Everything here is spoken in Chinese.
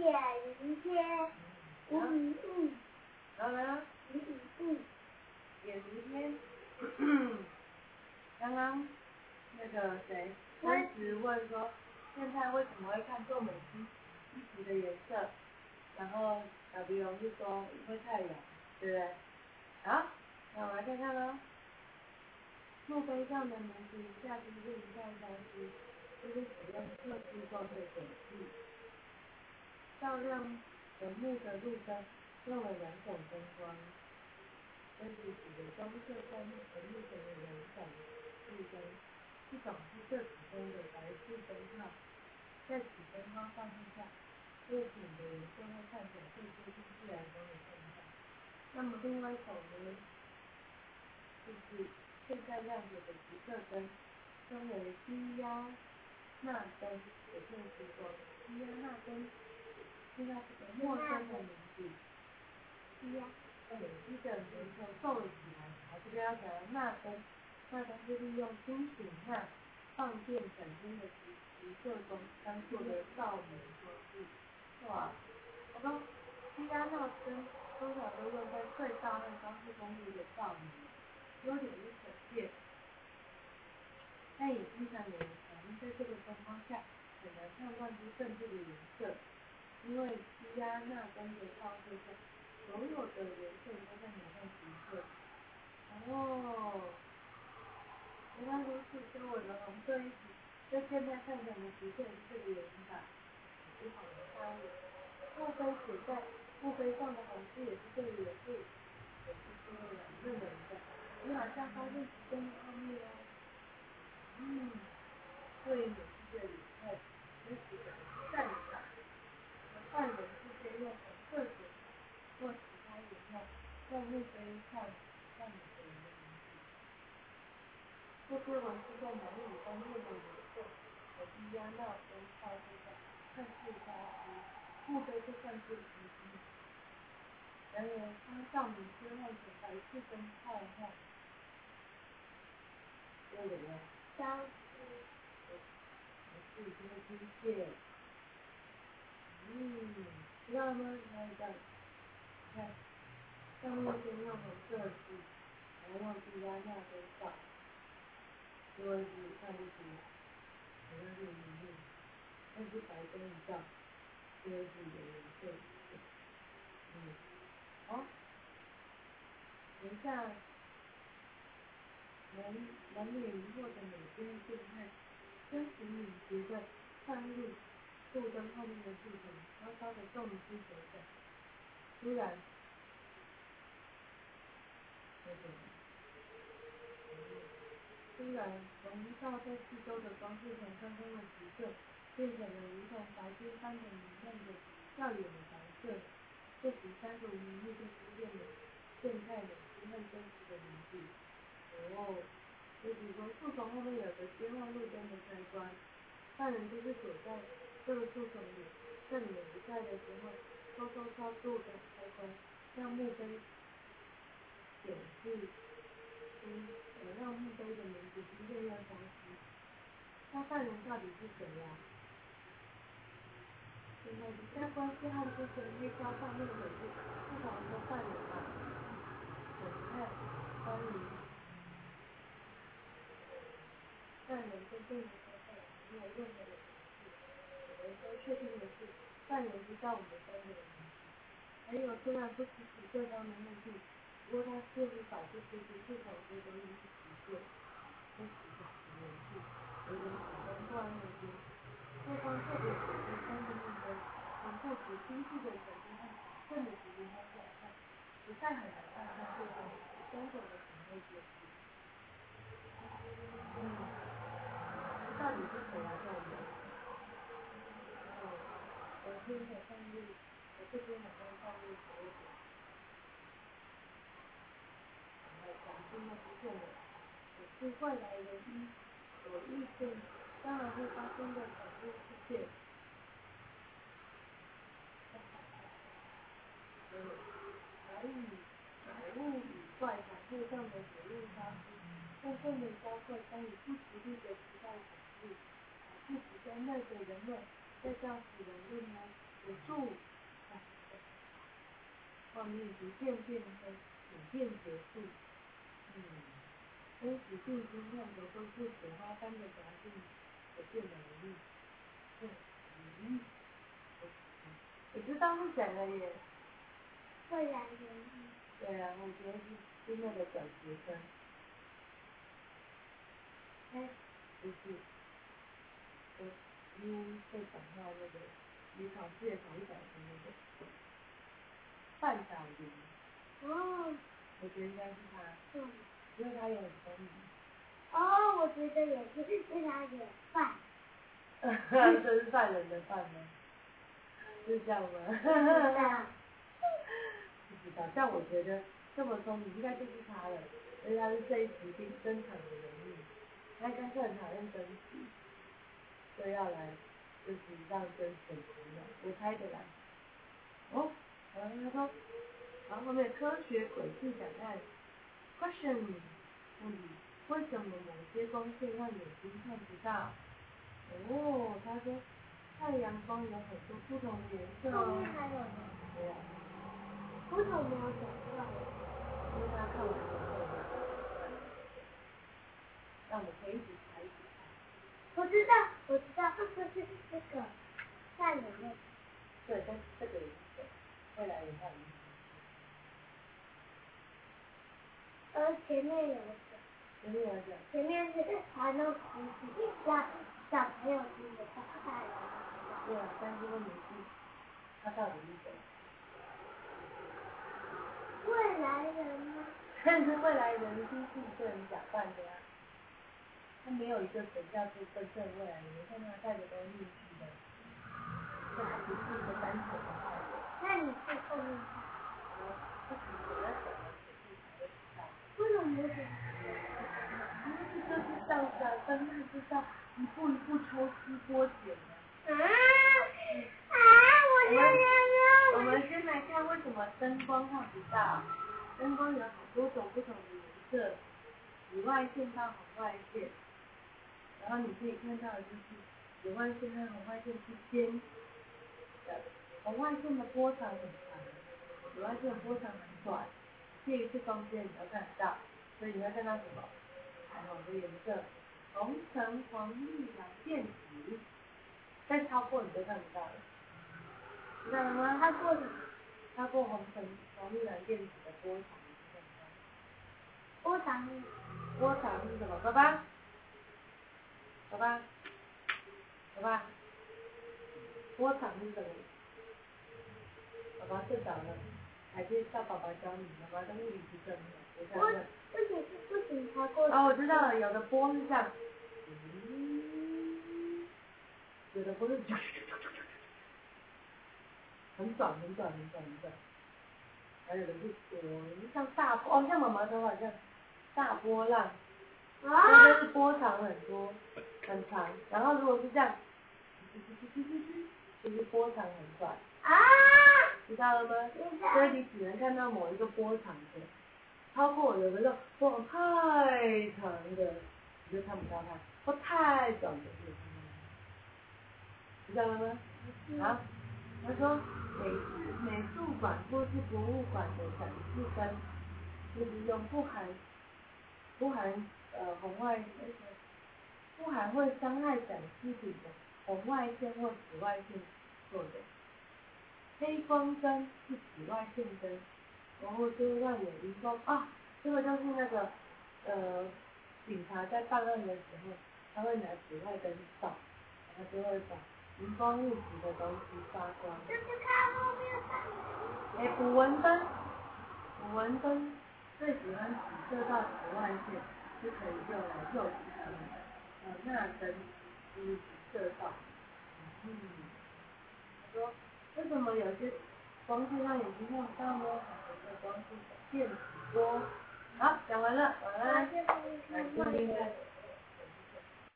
铁云天，五五五，然后呢？五五五，也如天。刚刚那个谁，我当时问说，现在为什么会看皱美肌衣服的颜色？然后小鼻龙是说因为太阳，对不对？好，那我们来看看喽。墓碑上的名字一下就是一下消失，就是使用特殊光的显示。照亮坟墓的路灯用了两种灯光，分别指的光射在坟墓前的两盏路灯，一种是这其中的白炽灯泡，在此灯光放射下，物品的颜色会看起来更接近自然光的状态。那么另外一种呢，就是现在亮着的橘色灯，称为低压钠灯，也就是说低压钠灯。现在是个陌生的名字，一呀，对，一个人头皱了起来，好，这边要讲的钠灯，钠灯是利用金属钠放电产生的橘橘色光当做的照明装置。哇，我说低压钠灯通常都用在隧道和高速公路的照明，优点是省电，但也经常有人反映在这个灯光下很难判断出正确的颜色。因为低压钠灯的照射下，所有的颜色都在模像橘色。哦，原来如此，跟我的红色一起，在现在看起来的橘色是这个原因吧？不好的发现，墓碑写在墓碑上的红字也是这个元素，也是这个认为的。你好像发现其中的奥秘哦。嗯，对，你是这里看，真是的，赞赏。犯人是先用红色血或其他颜料在墓碑上上写人的名字。这些文字在男女方面的颜色和低压钠灯照射下看似消失，墓碑就算是平静。然而，当照明切换成白炽灯泡后，又有了消失，没事，这个机械。嗯，知道吗？来一个，看，上面先用红色字，然后用低压钠灯照，这位置看不出，好像是明面，但是白灯一照，这位置有颜色。嗯，好，等一下，男男女或者美军变态，真实敏捷的穿入。路灯后面的树丛稍稍的动了些手脚，突然，那个，突然，笼罩在四周的光线从刚刚的橘色，变成了如同白金般的明亮的耀眼的白色。这时，三个无名物就出现了变态的真正真实的名字。哦，也许说树丛后面有个切换路灯的开关，犯人就是躲在。这个树丛里，趁你不在的时候，偷偷操作的开关，让墓碑显示出，呃，让墓碑的名字逐渐要消失。那犯人到底是谁呀？现在以下关系和之前黑胶上面的是不同的犯人啊。审判，欢迎。犯人真正的身份没有任何的的。我们都确定的是，犯人知道我们三个的名字。还有，虽然不支持对方的目的，不过他似乎把这些不是从这都一一实现，真实的元素，有人始终挂在那边。对方特别指出三个目标，从不时精细的程度和寸的时间来表现，不太很难判断对方三种的品类结束。嗯，到底是谁来干的？昨天的上路，我这边好像上路好一点。然后奖金又不见了，我是外来人一，有意见当然会发生的恐怖事件。嗯，白蚁、白雾与怪海会上的火焰消失，但更能加快参与不吉利的时代恐怖，不时在那个人们。在教死人论呢，有助画面逐渐变黑，普遍结束。嗯，跟实际心看的都是雪花般的夹进的电脑里。嗯，我知道是谁了耶。未来人。对啊，我觉得是是那个小学生。哎，不是，我因为会讲到那个，你考试也考一百分那个，范晓林。哦。我觉得应该是他。嗯。因为他也很聪明。哦，我觉得也是，因为他有范。这是犯人的犯吗？是这样吗？是啊。不知道，但我觉得这么聪明，应该就是他了，因为他是这一集登登场的人物。他应该是很讨厌真实，所以要来就是让真实很重要，我猜的啦。哦，好，他说，然后后面科学轨迹档案，question，问题，为什么某些光线让眼睛看不到？哦，他说，太阳光有很多不同的颜色哦。后面还有呢。对啊。不同没有讲到。因为他看完之后。那我们可以一起猜一起猜。我知道，我知道，就是这个在里面那个。对，跟这个也是未来人看。呃，前面有个前面有讲。前面是还能提醒让小朋友听得到大人。对啊，但是问题是，他到底是谁？未来人吗？但是未来人心是一个人假扮的呀。他没有一个谁叫做真正未来人，你看他戴的都是面？具的，这还不是一个单纯的坏人。那你是后面？看。我自己我在想的实际才会知道。为什么？因为这就是上山，但是知道一步一步抽丝剥茧的。啊啊！我要要要！我们先来看为什么灯光看不到。灯光有好多种不同的颜色，紫外线到红外线。然后你可以看到的就是紫外线和红外线之间的红外线的波长很长，紫外线的波长很短，这一次中间你都看得到，所以你会看到什么？彩虹的颜色，红橙黄绿蓝靛紫，再超过你就看不到了，知道了吗？超过？超过红橙黄绿蓝靛紫的波长，波长？波长是什么？爸爸？好吧，好吧，波长是什么？宝宝睡着了，还是叫宝宝教你？宝宝的物理是真的，我想问。不行不行，他过。哦，我知道了，有的波是这样，嗯有的波是很短很短很短很短，还有的是波像大波，哦，像妈妈头好像大波浪，那都是波长很多。很长，然后如果是这样，就是波长很短，啊，知道了吗？所以你只能看到某一个波长的，超过有的时候波太长的，你就看不到它；或太短的，就看到它。知道了吗？好，他说美美术馆或是博物馆的展示灯，就是用不含不含呃红外那个。不含会伤害展示品的红外线或紫外线做的，黑光灯是紫外线灯，然后就会让眼荧光啊，这个就是那个呃警察在办案的时候，他会拿紫外灯照，然后就会把荧光物质的东西发光。就是看后面。哎，捕蚊灯，捕蚊灯最喜欢紫色到紫外线，是可以用来诱捕它们的。呃，那灯就是射到，嗯，他说为什么有些光线让眼睛看不到呢？有些光线电磁波。好，讲完了，晚安，来听听看。